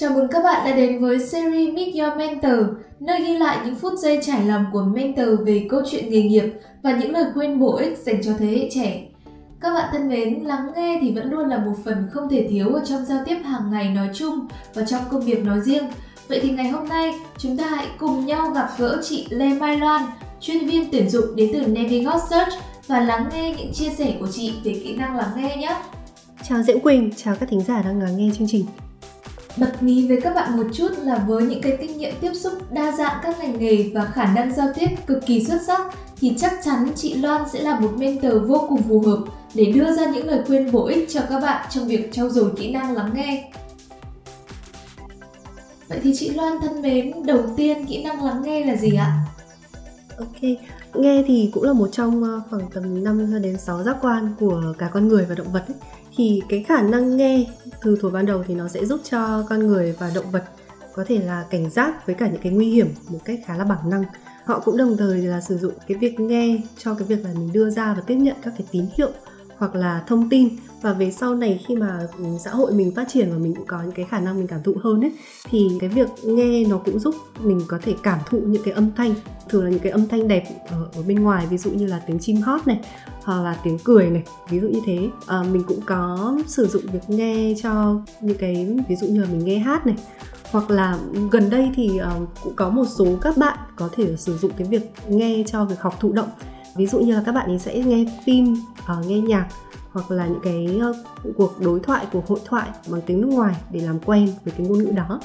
Chào mừng các bạn đã đến với series Meet Your Mentor, nơi ghi lại những phút giây trải lòng của mentor về câu chuyện nghề nghiệp và những lời khuyên bổ ích dành cho thế hệ trẻ. Các bạn thân mến, lắng nghe thì vẫn luôn là một phần không thể thiếu ở trong giao tiếp hàng ngày nói chung và trong công việc nói riêng. Vậy thì ngày hôm nay, chúng ta hãy cùng nhau gặp gỡ chị Lê Mai Loan, chuyên viên tuyển dụng đến từ Navigot Search và lắng nghe những chia sẻ của chị về kỹ năng lắng nghe nhé. Chào Diễm Quỳnh, chào các thính giả đang lắng nghe chương trình. Bật mí với các bạn một chút là với những cái kinh nghiệm tiếp xúc đa dạng các ngành nghề và khả năng giao tiếp cực kỳ xuất sắc thì chắc chắn chị Loan sẽ là một mentor vô cùng phù hợp để đưa ra những lời khuyên bổ ích cho các bạn trong việc trau dồi kỹ năng lắng nghe. Vậy thì chị Loan thân mến, đầu tiên kỹ năng lắng nghe là gì ạ? Ok, nghe thì cũng là một trong ờ, khoảng tầm 5 đến 6 giác quan của cả con người và động vật ấy. Thì cái khả năng nghe từ thuở ban đầu thì nó sẽ giúp cho con người và động vật có thể là cảnh giác với cả những cái nguy hiểm một cách khá là bản năng. Họ cũng đồng thời là sử dụng cái việc nghe cho cái việc là mình đưa ra và tiếp nhận các cái tín hiệu hoặc là thông tin và về sau này khi mà ừ, xã hội mình phát triển và mình cũng có những cái khả năng mình cảm thụ hơn ấy thì cái việc nghe nó cũng giúp mình có thể cảm thụ những cái âm thanh thường là những cái âm thanh đẹp ở, ở bên ngoài ví dụ như là tiếng chim hót này hoặc là tiếng cười này ví dụ như thế. À, mình cũng có sử dụng việc nghe cho những cái ví dụ như là mình nghe hát này hoặc là gần đây thì uh, cũng có một số các bạn có thể sử dụng cái việc nghe cho việc học thụ động. Ví dụ như là các bạn ấy sẽ nghe phim uh, nghe nhạc hoặc là những cái ờ, cuộc đối thoại cuộc hội thoại bằng tiếng nước ngoài để làm quen với cái ngôn ngữ đó.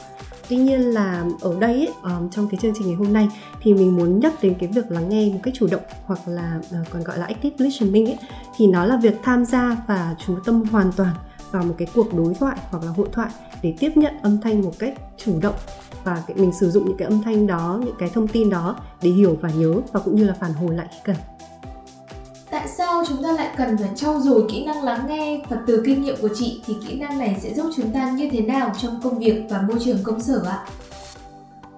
Tuy nhiên là ở đây ấy, ờ, trong cái chương trình ngày hôm nay thì mình muốn nhắc đến cái việc lắng nghe một cách chủ động hoặc là ờ, còn gọi là active listening ấy thì nó là việc tham gia và chú tâm hoàn toàn vào một cái cuộc đối thoại hoặc là hội thoại để tiếp nhận âm thanh một cách chủ động và mình sử dụng những cái âm thanh đó những cái thông tin đó để hiểu và nhớ và cũng như là phản hồi lại khi cần. Tại sao chúng ta lại cần phải trau dồi kỹ năng lắng nghe và từ kinh nghiệm của chị thì kỹ năng này sẽ giúp chúng ta như thế nào trong công việc và môi trường công sở ạ?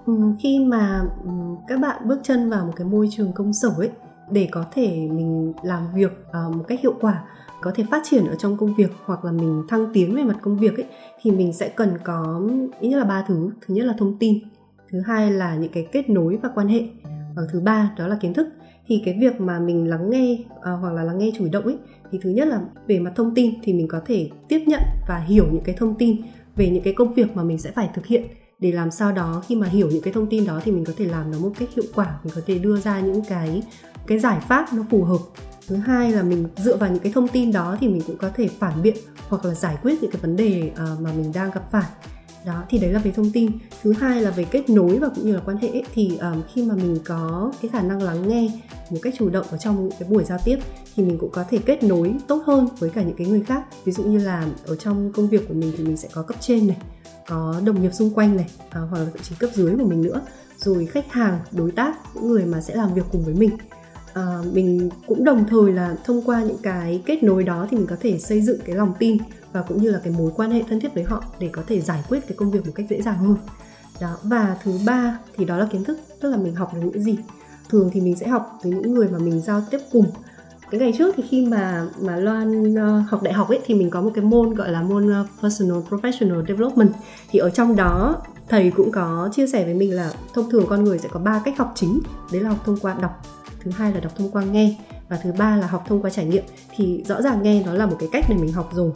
Ừ, khi mà ừ, các bạn bước chân vào một cái môi trường công sở ấy để có thể mình làm việc uh, một cách hiệu quả có thể phát triển ở trong công việc hoặc là mình thăng tiến về mặt công việc ấy thì mình sẽ cần có ít nhất là ba thứ thứ nhất là thông tin thứ hai là những cái kết nối và quan hệ và thứ ba đó là kiến thức thì cái việc mà mình lắng nghe à, hoặc là lắng nghe chủ động ấy thì thứ nhất là về mặt thông tin thì mình có thể tiếp nhận và hiểu những cái thông tin về những cái công việc mà mình sẽ phải thực hiện. Để làm sao đó khi mà hiểu những cái thông tin đó thì mình có thể làm nó một cách hiệu quả mình có thể đưa ra những cái cái giải pháp nó phù hợp. Thứ hai là mình dựa vào những cái thông tin đó thì mình cũng có thể phản biện hoặc là giải quyết những cái vấn đề uh, mà mình đang gặp phải. Đó thì đấy là về thông tin. Thứ hai là về kết nối và cũng như là quan hệ thì um, khi mà mình có cái khả năng lắng nghe một cách chủ động ở trong những cái buổi giao tiếp thì mình cũng có thể kết nối tốt hơn với cả những cái người khác. Ví dụ như là ở trong công việc của mình thì mình sẽ có cấp trên này có đồng nghiệp xung quanh này à, hoặc là thậm chí cấp dưới của mình nữa. Rồi khách hàng đối tác những người mà sẽ làm việc cùng với mình. À, mình cũng đồng thời là thông qua những cái kết nối đó thì mình có thể xây dựng cái lòng tin và cũng như là cái mối quan hệ thân thiết với họ để có thể giải quyết cái công việc một cách dễ dàng hơn. Đó và thứ ba thì đó là kiến thức tức là mình học được những gì thường thì mình sẽ học từ những người mà mình giao tiếp cùng. Cái ngày trước thì khi mà mà Loan uh, học đại học ấy thì mình có một cái môn gọi là môn uh, personal professional development. Thì ở trong đó thầy cũng có chia sẻ với mình là thông thường con người sẽ có ba cách học chính. Đấy là học thông qua đọc thứ hai là đọc thông qua nghe và thứ ba là học thông qua trải nghiệm. Thì rõ ràng nghe nó là một cái cách để mình học rồi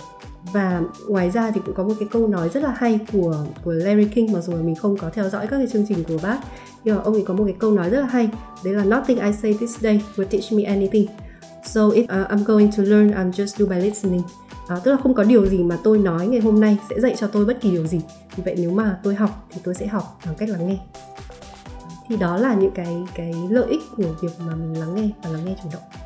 và ngoài ra thì cũng có một cái câu nói rất là hay của của Larry King mặc dù là mình không có theo dõi các cái chương trình của bác. Nhưng mà ông ấy có một cái câu nói rất là hay đấy là nothing I say this day will teach me anything. So if uh, I'm going to learn I'm just do by listening. À, tức là không có điều gì mà tôi nói ngày hôm nay sẽ dạy cho tôi bất kỳ điều gì. Vì vậy nếu mà tôi học thì tôi sẽ học bằng cách lắng nghe. Thì đó là những cái cái lợi ích của việc mà mình lắng nghe và lắng nghe chủ động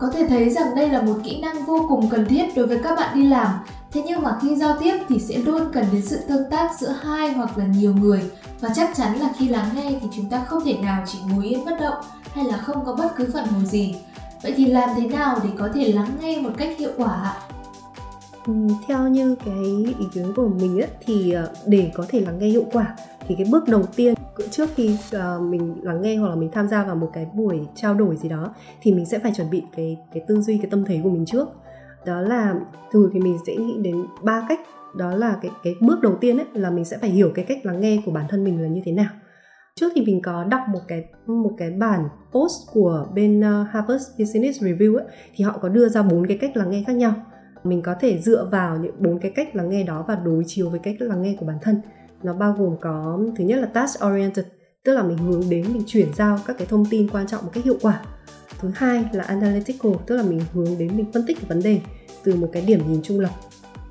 có thể thấy rằng đây là một kỹ năng vô cùng cần thiết đối với các bạn đi làm. Thế nhưng mà khi giao tiếp thì sẽ luôn cần đến sự tương tác giữa hai hoặc là nhiều người. Và chắc chắn là khi lắng nghe thì chúng ta không thể nào chỉ ngồi yên bất động hay là không có bất cứ phản hồi gì. Vậy thì làm thế nào để có thể lắng nghe một cách hiệu quả ạ? Ừ, theo như cái ý kiến của mình ấy, thì ờ, để có thể lắng nghe hiệu quả thì cái bước đầu tiên trước khi uh, mình lắng nghe hoặc là mình tham gia vào một cái buổi trao đổi gì đó thì mình sẽ phải chuẩn bị cái cái tư duy cái tâm thế của mình trước. Đó là thường thì mình sẽ nghĩ đến ba cách. Đó là cái cái bước đầu tiên ấy là mình sẽ phải hiểu cái cách lắng nghe của bản thân mình là như thế nào. Trước thì mình có đọc một cái một cái bản post của bên uh, Harvard Business Review ấy, thì họ có đưa ra bốn cái cách lắng nghe khác nhau. Mình có thể dựa vào những bốn cái cách lắng nghe đó và đối chiếu với cách lắng nghe của bản thân nó bao gồm có, thứ nhất là task oriented, tức là mình hướng đến, mình chuyển giao các cái thông tin quan trọng một cách hiệu quả. Thứ hai là analytical, tức là mình hướng đến, mình phân tích cái vấn đề từ một cái điểm nhìn trung lập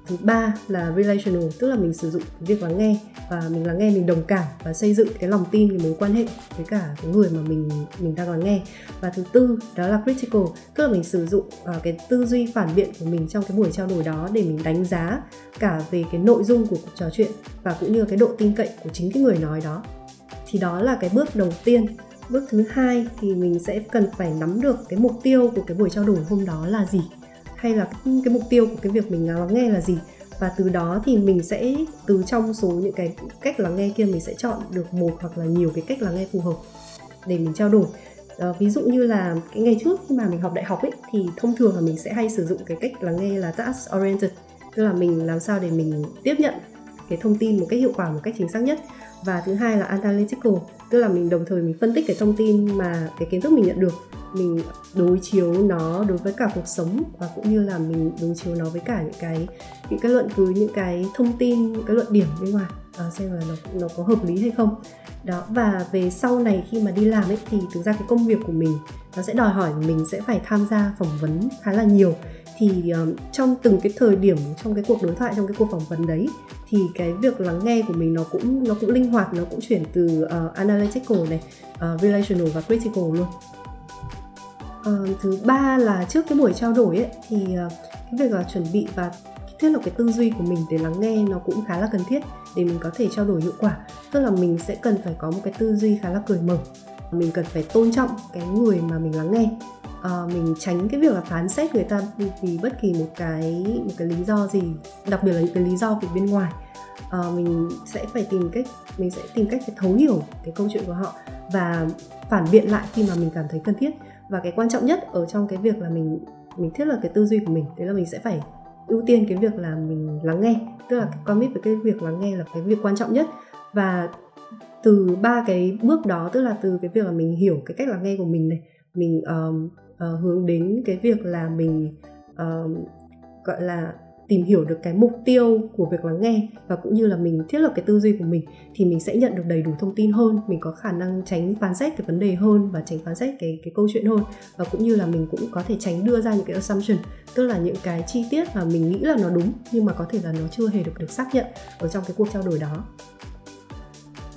thứ ba là relational tức là mình sử dụng việc lắng nghe và mình lắng nghe mình đồng cảm và xây dựng cái lòng tin cái mối quan hệ với cả cái người mà mình mình đang lắng nghe. Và thứ tư đó là critical tức là mình sử dụng uh, cái tư duy phản biện của mình trong cái buổi trao đổi đó để mình đánh giá cả về cái nội dung của cuộc trò chuyện và cũng như cái độ tin cậy của chính cái người nói đó. Thì đó là cái bước đầu tiên. Bước thứ hai thì mình sẽ cần phải nắm được cái mục tiêu của cái buổi trao đổi hôm đó là gì hay là cái mục tiêu của cái việc mình lắng nghe là gì? Và từ đó thì mình sẽ từ trong số những cái cách lắng nghe kia mình sẽ chọn được một hoặc là nhiều cái cách lắng nghe phù hợp để mình trao đổi. À, ví dụ như là cái ngày trước khi mà mình học đại học ấy thì thông thường là mình sẽ hay sử dụng cái cách lắng nghe là task oriented tức là mình làm sao để mình tiếp nhận cái thông tin một cách hiệu quả một cách chính xác nhất. Và thứ hai là analytical tức là mình đồng thời mình phân tích cái thông tin mà cái kiến thức mình nhận được mình đối chiếu nó đối với cả cuộc sống và cũng như là mình đối chiếu nó với cả những cái những cái luận cứ những cái thông tin những cái luận điểm bên ngoài. À, xem là nó nó có hợp lý hay không. Đó và về sau này khi mà đi làm ấy thì thực ra cái công việc của mình nó sẽ đòi hỏi mình sẽ phải tham gia phỏng vấn khá là nhiều. Thì um, trong từng cái thời điểm trong cái cuộc đối thoại trong cái cuộc phỏng vấn đấy thì cái việc lắng nghe của mình nó cũng nó cũng linh hoạt nó cũng chuyển từ uh, analytical này uh, relational và critical luôn uh, thứ ba là trước cái buổi trao đổi ấy thì uh, cái việc là chuẩn bị và thiết lập cái tư duy của mình để lắng nghe nó cũng khá là cần thiết để mình có thể trao đổi hiệu quả. Tức là mình sẽ cần phải có một cái tư duy khá là cởi mở. Mình cần phải tôn trọng cái người mà mình lắng nghe. À, mình tránh cái việc là phán xét người ta vì bất kỳ một cái một cái lý do gì đặc biệt là những cái lý do từ bên ngoài. À, mình sẽ phải tìm cách mình sẽ tìm cách để thấu hiểu cái câu chuyện của họ và phản biện lại khi mà mình cảm thấy cần thiết và cái quan trọng nhất ở trong cái việc là mình mình thiết lập cái tư duy của mình đấy là mình sẽ phải ưu tiên cái việc là mình lắng nghe. Tức là cái commit với cái việc lắng nghe là cái việc quan trọng nhất. Và từ ba cái bước đó tức là từ cái việc là mình hiểu cái cách lắng nghe của mình này mình um, uh, hướng đến cái việc là mình uh, gọi là tìm hiểu được cái mục tiêu của việc lắng nghe và cũng như là mình thiết lập cái tư duy của mình thì mình sẽ nhận được đầy đủ thông tin hơn, mình có khả năng tránh phán xét cái vấn đề hơn và tránh phán xét cái cái câu chuyện hơn. Và cũng như là mình cũng có thể tránh đưa ra những cái assumption, tức là những cái chi tiết mà mình nghĩ là nó đúng nhưng mà có thể là nó chưa hề được được xác nhận ở trong cái cuộc trao đổi đó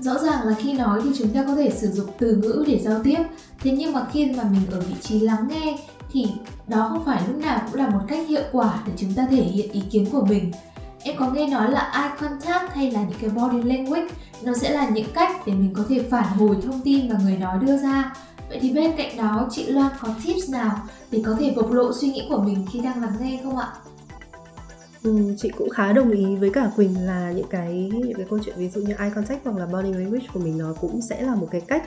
rõ ràng là khi nói thì chúng ta có thể sử dụng từ ngữ để giao tiếp. Thế nhưng mà khi mà mình ở vị trí lắng nghe thì đó không phải lúc nào cũng là một cách hiệu quả để chúng ta thể hiện ý kiến của mình. Em có nghe nói là eye contact hay là những cái body language, nó sẽ là những cách để mình có thể phản hồi thông tin mà người nói đưa ra. Vậy thì bên cạnh đó, chị Loan có tips nào để có thể bộc lộ suy nghĩ của mình khi đang lắng nghe không ạ? Ừ, chị cũng khá đồng ý với cả Quỳnh là những cái những cái câu chuyện ví dụ như eye contact hoặc là body language của mình nó cũng sẽ là một cái cách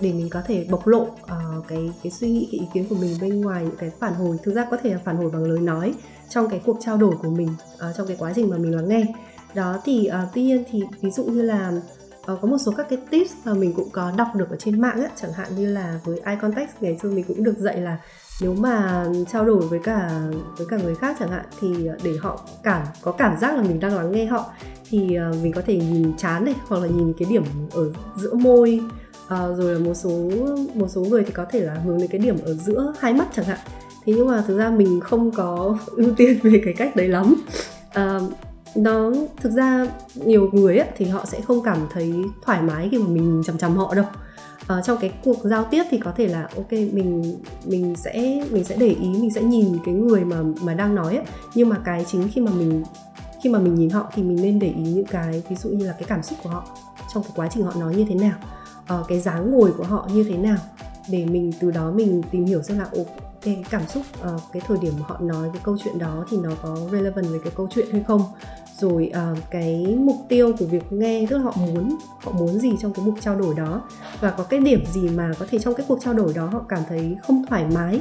để mình có thể bộc lộ uh, cái cái suy nghĩ cái ý kiến của mình bên ngoài những cái phản hồi. Thực ra có thể là phản hồi bằng lời nói trong cái cuộc trao đổi của mình uh, trong cái quá trình mà mình lắng nghe. Đó thì uh, tuy nhiên thì ví dụ như là uh, có một số các cái tips mà mình cũng có đọc được ở trên mạng á chẳng hạn như là với eye contact ngày xưa mình cũng được dạy là nếu mà trao đổi với cả với cả người khác chẳng hạn thì để họ cảm có cảm giác là mình đang lắng nghe họ thì ờ, mình có thể nhìn chán này hoặc là nhìn cái điểm ở giữa môi. À, rồi là một số một số người thì có thể là hướng đến cái điểm ở giữa hai mắt chẳng hạn. Thế nhưng mà thực ra mình không có ưu tiên về cái cách đấy lắm. À, nó thực ra nhiều người ấy, thì họ sẽ không cảm thấy thoải mái khi mà mình chằm chằm họ đâu uh, trong cái cuộc giao tiếp thì có thể là ok mình mình sẽ mình sẽ để ý mình sẽ nhìn cái người mà mà đang nói ấy. nhưng mà cái chính khi mà mình khi mà mình nhìn họ thì mình nên để ý những cái ví dụ như là cái cảm xúc của họ trong cái quá trình họ nói như thế nào uh, cái dáng ngồi của họ như thế nào để mình từ đó mình tìm hiểu xem là ok cái cảm xúc uh, cái thời điểm họ nói cái câu chuyện đó thì nó có relevant với cái câu chuyện hay không rồi uh, cái mục tiêu của việc nghe tức là họ muốn họ muốn gì trong cái mục trao đổi đó. Và có cái điểm gì mà có thể trong cái cuộc trao đổi đó họ cảm thấy không thoải mái.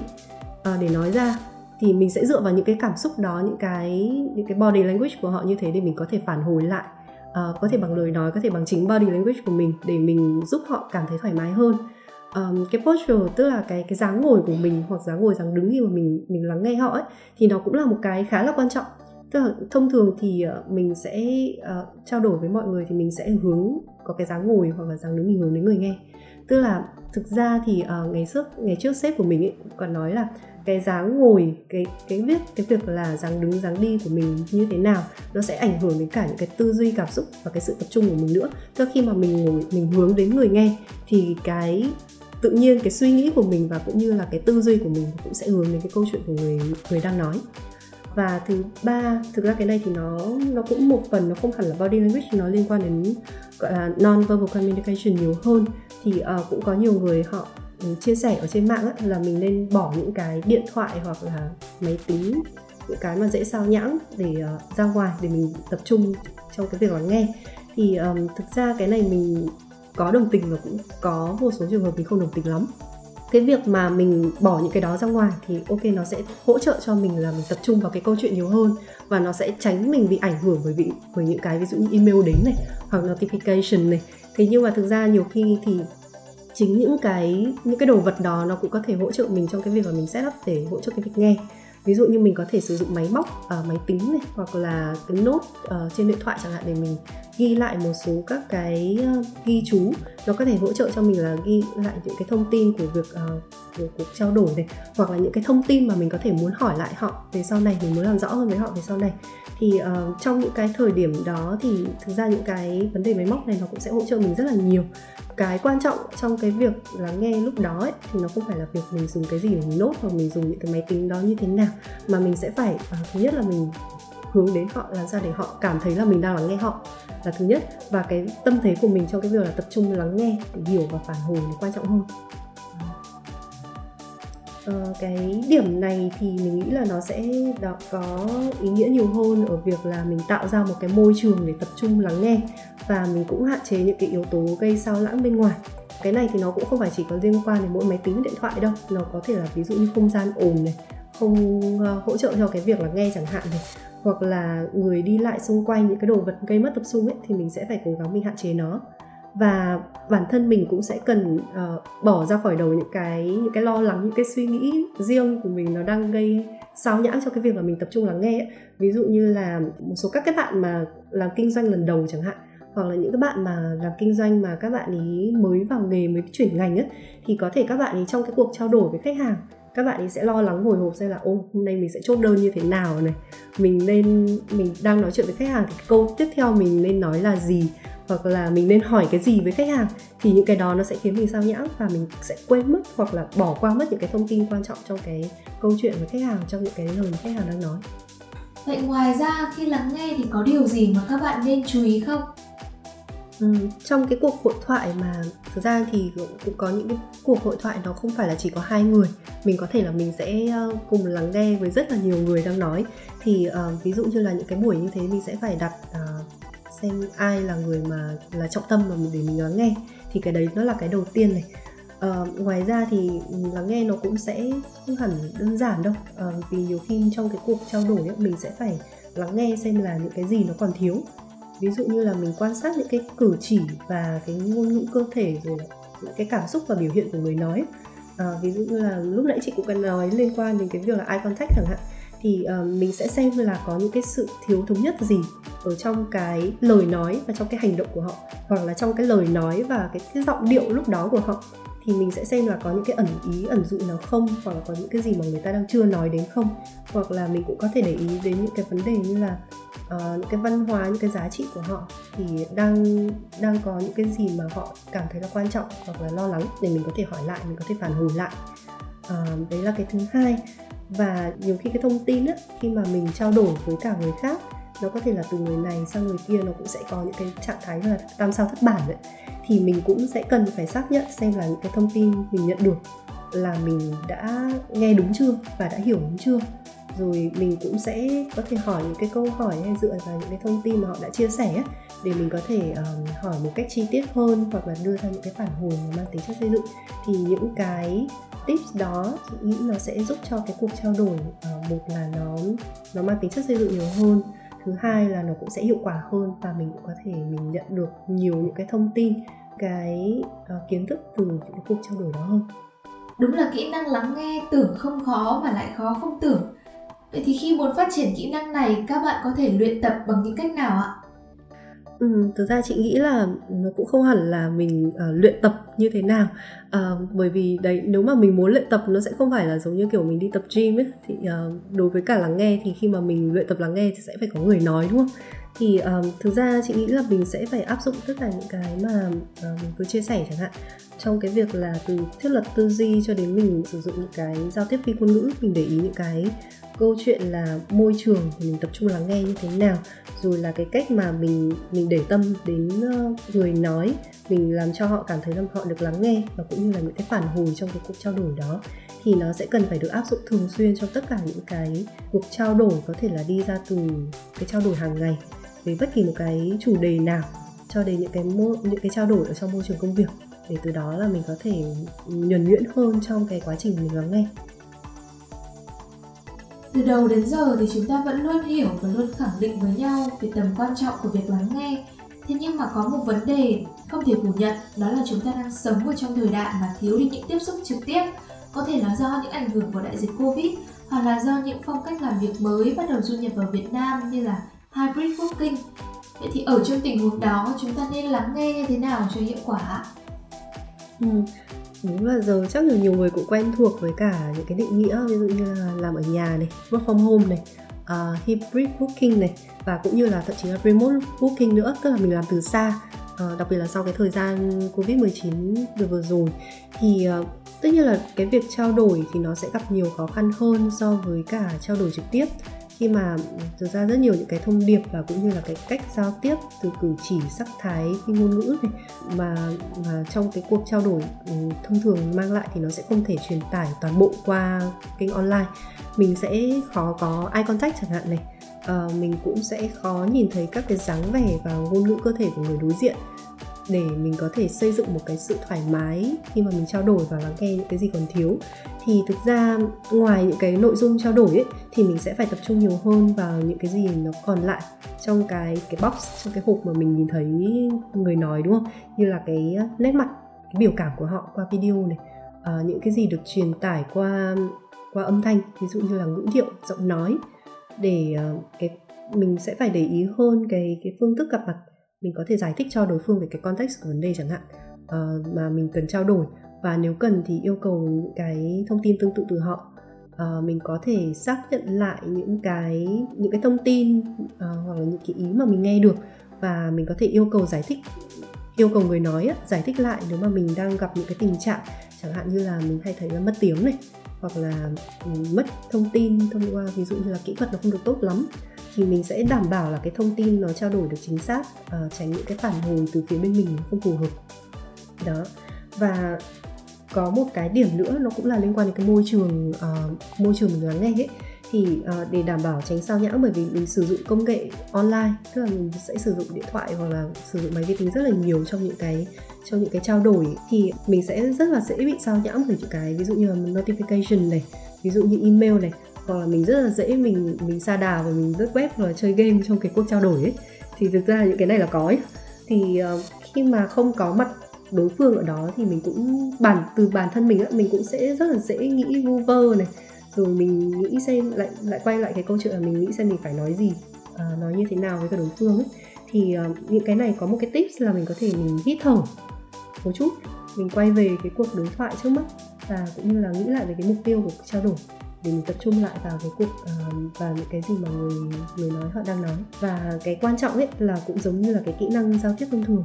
Uh, để nói ra thì mình sẽ dựa vào những cái cảm xúc đó những cái những cái body language của họ như thế để mình có thể phản hồi lại. Uh, có thể bằng lời nói có thể bằng chính body language của mình để mình giúp họ cảm thấy thoải mái hơn. Um, cái posture tức là cái cái dáng ngồi của mình hoặc dáng ngồi dáng đứng khi mà mình mình lắng nghe họ ấy thì nó cũng là một cái khá là quan trọng tức là thông thường thì ờ, mình sẽ uh, trao đổi với mọi người thì mình sẽ hướng có cái dáng ngồi hoặc là dáng đứng mình hướng đến người nghe. Tức là thực ra thì uh, ngày trước ngày trước sếp của mình ấy còn nói là cái dáng ngồi cái cái viết cái việc là dáng đứng dáng đi của mình như thế nào nó sẽ ảnh hưởng đến cả những cái tư duy cảm xúc và cái sự tập trung của mình nữa. Tức khi mà mình ngồi mình hướng đến người nghe thì cái tự nhiên cái suy nghĩ của mình và cũng như là cái tư duy của mình cũng sẽ hướng đến cái câu chuyện của người người đang nói và thứ ba thực ra cái này thì nó nó cũng một phần nó không hẳn là body language nó liên quan đến gọi là non verbal communication nhiều hơn. Thì uh, cũng có nhiều người họ ừ, chia sẻ ở trên mạng ấy, là mình nên bỏ những cái điện thoại hoặc là máy tính những cái mà dễ sao nhãng để uh, ra ngoài để mình tập trung trong cái việc lắng nghe. Thì um, thực ra cái này mình có đồng tình và cũng có một số trường hợp mình không đồng tình lắm cái việc mà mình bỏ những cái đó ra ngoài thì ok, nó sẽ hỗ trợ cho mình là mình tập trung vào cái câu chuyện nhiều hơn và nó sẽ tránh mình bị ảnh hưởng bởi vì bởi những cái ví dụ như email đến này hoặc notification này. Thế nhưng mà thực ra nhiều khi thì chính những cái những cái đồ vật đó nó cũng có thể hỗ trợ mình trong cái việc mà mình set up để hỗ trợ cái việc nghe ví dụ như mình có thể sử dụng máy móc uh, ờ, máy tính này hoặc là cái nốt uh, trên điện thoại chẳng hạn để mình ghi lại một số các cái uh, ghi chú. Nó có thể hỗ trợ cho mình là ghi lại những cái thông tin của việc uh, của cuộc trao đổi này hoặc là những cái thông tin mà mình có thể muốn hỏi lại họ về sau này mình muốn làm rõ hơn với họ về sau này thì uh, trong những cái thời điểm đó thì thực ra những cái vấn đề máy móc này nó cũng sẽ hỗ trợ mình rất là nhiều. Cái quan trọng trong cái việc lắng nghe lúc đó ấy, thì nó không phải là việc mình dùng cái gì để mình nốt hoặc mình dùng những cái máy tính đó như thế nào mà mình sẽ phải uh, thứ nhất là mình hướng đến họ làm sao để họ cảm thấy là mình đang lắng nghe họ là thứ nhất. Và cái tâm thế của mình trong cái việc là tập trung lắng nghe để hiểu và phản hồi nó quan trọng hơn uh, cái điểm này thì mình nghĩ là nó sẽ đó có ý nghĩa nhiều hơn ở việc là mình tạo ra một cái môi trường để tập trung lắng nghe và mình cũng hạn chế những cái yếu tố gây sao lãng bên ngoài. Cái này thì nó cũng không phải chỉ có liên quan đến mỗi máy tính điện thoại đâu nó có thể là ví dụ như không gian ồn này không uh, hỗ trợ cho cái việc là nghe chẳng hạn này hoặc là người đi lại xung quanh những cái đồ vật gây mất tập trung ấy thì mình sẽ phải cố gắng mình hạn chế nó và bản thân mình cũng sẽ cần uh, bỏ ra khỏi đầu những cái những cái lo lắng những cái suy nghĩ riêng của mình nó đang gây sao nhãng cho cái việc mà mình tập trung lắng nghe ấy. ví dụ như là một số các cái bạn mà làm kinh doanh lần đầu chẳng hạn hoặc là những các bạn mà làm kinh doanh mà các bạn ý mới vào nghề mới chuyển ngành ấy thì có thể các bạn ý trong cái cuộc trao đổi với khách hàng các bạn ấy sẽ lo lắng hồi hộp xem là ô hôm nay mình sẽ chốt đơn như thế nào này mình nên mình đang nói chuyện với khách hàng thì câu tiếp theo mình nên nói là gì hoặc là mình nên hỏi cái gì với khách hàng thì những cái đó nó sẽ khiến mình sao nhãng và mình sẽ quên mất hoặc là bỏ qua mất những cái thông tin quan trọng trong cái câu chuyện với khách hàng trong những cái lời mà khách hàng đang nói. Vậy ngoài ra khi lắng nghe thì có điều gì mà các bạn nên chú ý không? Ừ, trong cái cuộc hội thoại mà thực ra thì cũng, cũng có những cái cuộc hội thoại nó không phải là chỉ có hai người. Mình có thể là mình sẽ ờ, cùng lắng nghe với rất là nhiều người đang nói. Thì uh, ví dụ như là những cái buổi như thế mình sẽ phải đặt uh, xem ai là người mà là trọng tâm mà để mình lắng nghe. Thì cái đấy nó là cái đầu tiên này. Uh, ngoài ra thì lắng nghe nó cũng sẽ không hẳn đơn giản đâu. Uh, vì nhiều khi trong cái cuộc trao đổi ấy, mình sẽ phải lắng nghe xem là những cái gì nó còn thiếu. Ví dụ như là mình quan sát những cái cử chỉ và cái ngôn ngữ cơ thể rồi những cái cảm xúc và biểu hiện của người nói. À, ví dụ như là lúc nãy chị cũng cần nói liên quan đến cái việc là eye contact chẳng hạn thì uh, mình sẽ xem là có những cái sự thiếu thống nhất gì ở trong cái lời nói và trong cái hành động của họ hoặc là trong cái lời nói và cái, cái giọng điệu lúc đó của họ. Thì mình sẽ xem là có những cái ẩn ý ẩn dụ nào không hoặc là có những cái gì mà người ta đang chưa nói đến không. Hoặc là mình cũng có thể để ý đến những cái vấn đề như là uh, những cái văn hóa những cái giá trị của họ thì đang đang có những cái gì mà họ cảm thấy là quan trọng hoặc là lo lắng để mình có thể hỏi lại mình có thể phản hồi lại. Uh, đấy là cái thứ hai và nhiều khi cái thông tin á, khi mà mình trao đổi với cả người khác nó có thể là từ người này sang người kia nó cũng sẽ có những cái trạng thái là tam sao thất bản đấy thì mình cũng sẽ cần phải xác nhận xem là những cái thông tin mình nhận được là mình đã nghe đúng chưa và đã hiểu đúng chưa. Rồi mình cũng sẽ có thể hỏi những cái câu hỏi hay dựa vào những cái thông tin mà họ đã chia sẻ để mình có thể um, hỏi một cách chi tiết hơn hoặc là đưa ra những cái phản hồi mà mang tính chất xây dựng. Thì những cái tips đó chị nghĩ nó sẽ giúp cho cái cuộc trao đổi uh, một là nó nó mang tính chất xây dựng nhiều hơn thứ hai là nó cũng sẽ hiệu quả hơn và mình cũng có thể mình nhận được nhiều những cái thông tin cái uh, kiến thức từ những cái cuộc trao đổi đó hơn. Đúng là kỹ năng lắng nghe tưởng không khó mà lại khó không tưởng. Vậy thì khi muốn phát triển kỹ năng này các bạn có thể luyện tập bằng những cách nào ạ? Ừ, thực ra chị nghĩ là nó cũng không hẳn là mình uh, luyện tập như thế nào. Uh, bởi vì đấy nếu mà mình muốn luyện tập nó sẽ không phải là giống như kiểu mình đi tập gym ấy thì uh, đối với cả lắng nghe thì khi mà mình luyện tập lắng nghe thì sẽ phải có người nói đúng không? Thì um, thực ra chị nghĩ là mình sẽ phải áp dụng tất cả những cái mà uh, mình vừa chia sẻ chẳng hạn. Trong cái việc là từ thiết lập tư duy cho đến mình sử dụng những cái giao tiếp phi ngôn ngữ mình để ý những cái câu chuyện là môi trường thì mình tập trung lắng nghe như thế nào rồi là cái cách mà mình mình để tâm đến ờ, người nói mình làm cho họ cảm thấy là họ được lắng nghe và cũng như là những cái phản hồi trong cái cuộc trao đổi đó thì nó sẽ cần phải được áp dụng thường xuyên trong tất cả những cái cuộc trao đổi có thể là đi ra từ cái trao đổi hàng ngày về bất kỳ một cái chủ đề nào cho đến những cái mô, những cái trao đổi ở trong môi trường công việc để từ đó là mình có thể nhuần nhuyễn hơn trong cái quá trình mình lắng nghe từ đầu đến giờ thì chúng ta vẫn luôn hiểu và luôn khẳng định với nhau về tầm quan trọng của việc lắng nghe. Thế nhưng mà có một vấn đề không thể phủ nhận, đó là chúng ta đang sống ở trong thời đại mà thiếu đi những tiếp xúc trực tiếp. Có thể là do những ảnh hưởng của đại dịch covid, hoặc là do những phong cách làm việc mới bắt đầu du nhập vào việt nam như là hybrid working. Vậy thì ở trong tình huống đó, chúng ta nên lắng nghe như thế nào cho hiệu quả ừ đúng là giờ chắc là nhiều người cũng quen thuộc với cả những cái định nghĩa ví dụ như là làm ở nhà này work from home này uh, hybrid working này và cũng như là thậm chí là remote working nữa tức là mình làm từ xa uh, đặc biệt là sau cái thời gian covid 19 vừa vừa rồi. Thì uh, tất nhiên là cái việc trao đổi thì nó sẽ gặp nhiều khó khăn hơn so với cả trao đổi trực tiếp khi mà thực ra rất nhiều những cái thông điệp và cũng như là cái cách giao tiếp từ cử chỉ sắc thái cái ngôn ngữ này mà mà trong cái cuộc trao đổi ừ, thông thường mang lại thì nó sẽ không thể truyền tải toàn bộ qua kênh online. Mình sẽ khó có eye contact chẳng hạn này. À, mình cũng sẽ khó nhìn thấy các cái dáng vẻ và ngôn ngữ cơ thể của người đối diện để mình có thể xây dựng một cái sự thoải mái khi mà mình trao đổi và lắng nghe những cái gì còn thiếu. Thì thực ra ngoài những cái nội dung trao đổi ấy thì mình sẽ phải tập trung nhiều hơn vào những cái gì nó còn lại trong cái cái box trong cái hộp mà mình nhìn thấy người nói đúng không? Như là cái nét mặt cái biểu cảm của họ qua video này à, những cái gì được truyền tải qua qua âm thanh ví dụ như là ngữ điệu giọng nói để uh, cái mình sẽ phải để ý hơn cái cái phương thức gặp mặt mình có thể giải thích cho đối phương về cái context của vấn đề chẳng hạn uh, mà mình cần trao đổi. Và nếu cần thì yêu cầu những cái thông tin tương tự từ họ. Uh, mình có thể xác nhận lại những cái những cái thông tin uh, hoặc là những cái ý mà mình nghe được. Và mình có thể yêu cầu giải thích yêu cầu người nói giải thích lại nếu mà mình đang gặp những cái tình trạng chẳng hạn như là mình hay thấy là mất tiếng này hoặc là ừ, mất thông tin thông qua ví dụ như là kỹ thuật nó không được tốt lắm thì mình sẽ đảm bảo là cái thông tin nó trao đổi được chính xác uh, tránh những cái phản hồi từ phía bên mình không phù hợp. Đó. Và có một cái điểm nữa nó cũng là liên quan đến cái môi trường uh, môi trường mình lắng nghe ấy. Thì uh, để đảm bảo tránh sao nhãng bởi vì mình sử dụng công nghệ online tức là mình sẽ sử dụng điện thoại hoặc là sử dụng máy vi tính rất là nhiều trong những cái trong những cái trao đổi thì mình sẽ rất là dễ bị sao nhãng bởi những cái ví dụ như là notification này ví dụ như email này hoặc là mình rất là dễ mình mình xa đà và mình rất web và chơi game trong cái cuộc trao đổi ấy. Thì thực ra những cái này là có ấy. thì uh, khi mà không có mặt đối phương ở đó thì mình cũng bản từ bản thân mình á mình cũng sẽ rất là dễ nghĩ vu vơ này. Rồi mình nghĩ xem lại lại quay lại cái câu chuyện là mình nghĩ xem mình phải nói gì uh, nói như thế nào với cả đối phương ấy. Thì uh, những cái này có một cái tips là mình có thể mình hít thở một chút mình quay về cái cuộc đối thoại trước mắt và cũng như là nghĩ lại về cái mục tiêu của cuộc trao đổi để mình tập trung lại vào cái cuộc uh, vào những cái gì mà người người nói họ đang nói. Và cái quan trọng ấy là cũng giống như là cái kỹ năng giao tiếp thông thường.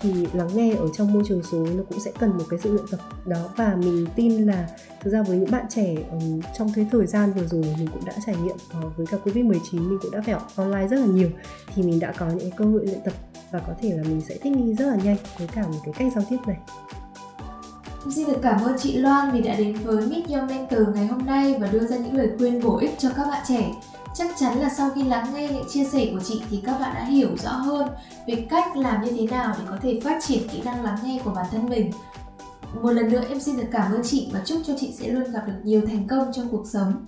Thì lắng nghe ở trong môi trường số nó cũng sẽ cần một cái sự luyện tập đó. Và mình tin là thực ra với những bạn trẻ um, trong cái thời gian vừa rồi mình cũng đã trải nghiệm uh, với cả covid 19 mình cũng đã phải online rất là nhiều. Thì mình đã có những cơ hội luyện tập và có thể là mình sẽ thích nghi rất là nhanh với cả một cái cách giao tiếp này. Xin được cảm ơn chị Loan vì đã đến với Meet Your Mentor ngày hôm nay và đưa ra những lời khuyên bổ ích cho các bạn trẻ. Chắc chắn là sau khi lắng nghe những chia sẻ của chị thì các bạn đã hiểu rõ hơn về cách làm như thế nào để có thể phát triển kỹ năng lắng nghe của bản thân mình. một lần nữa, em xin được cảm ơn chị và chúc cho chị sẽ luôn gặp được nhiều thành công trong cuộc sống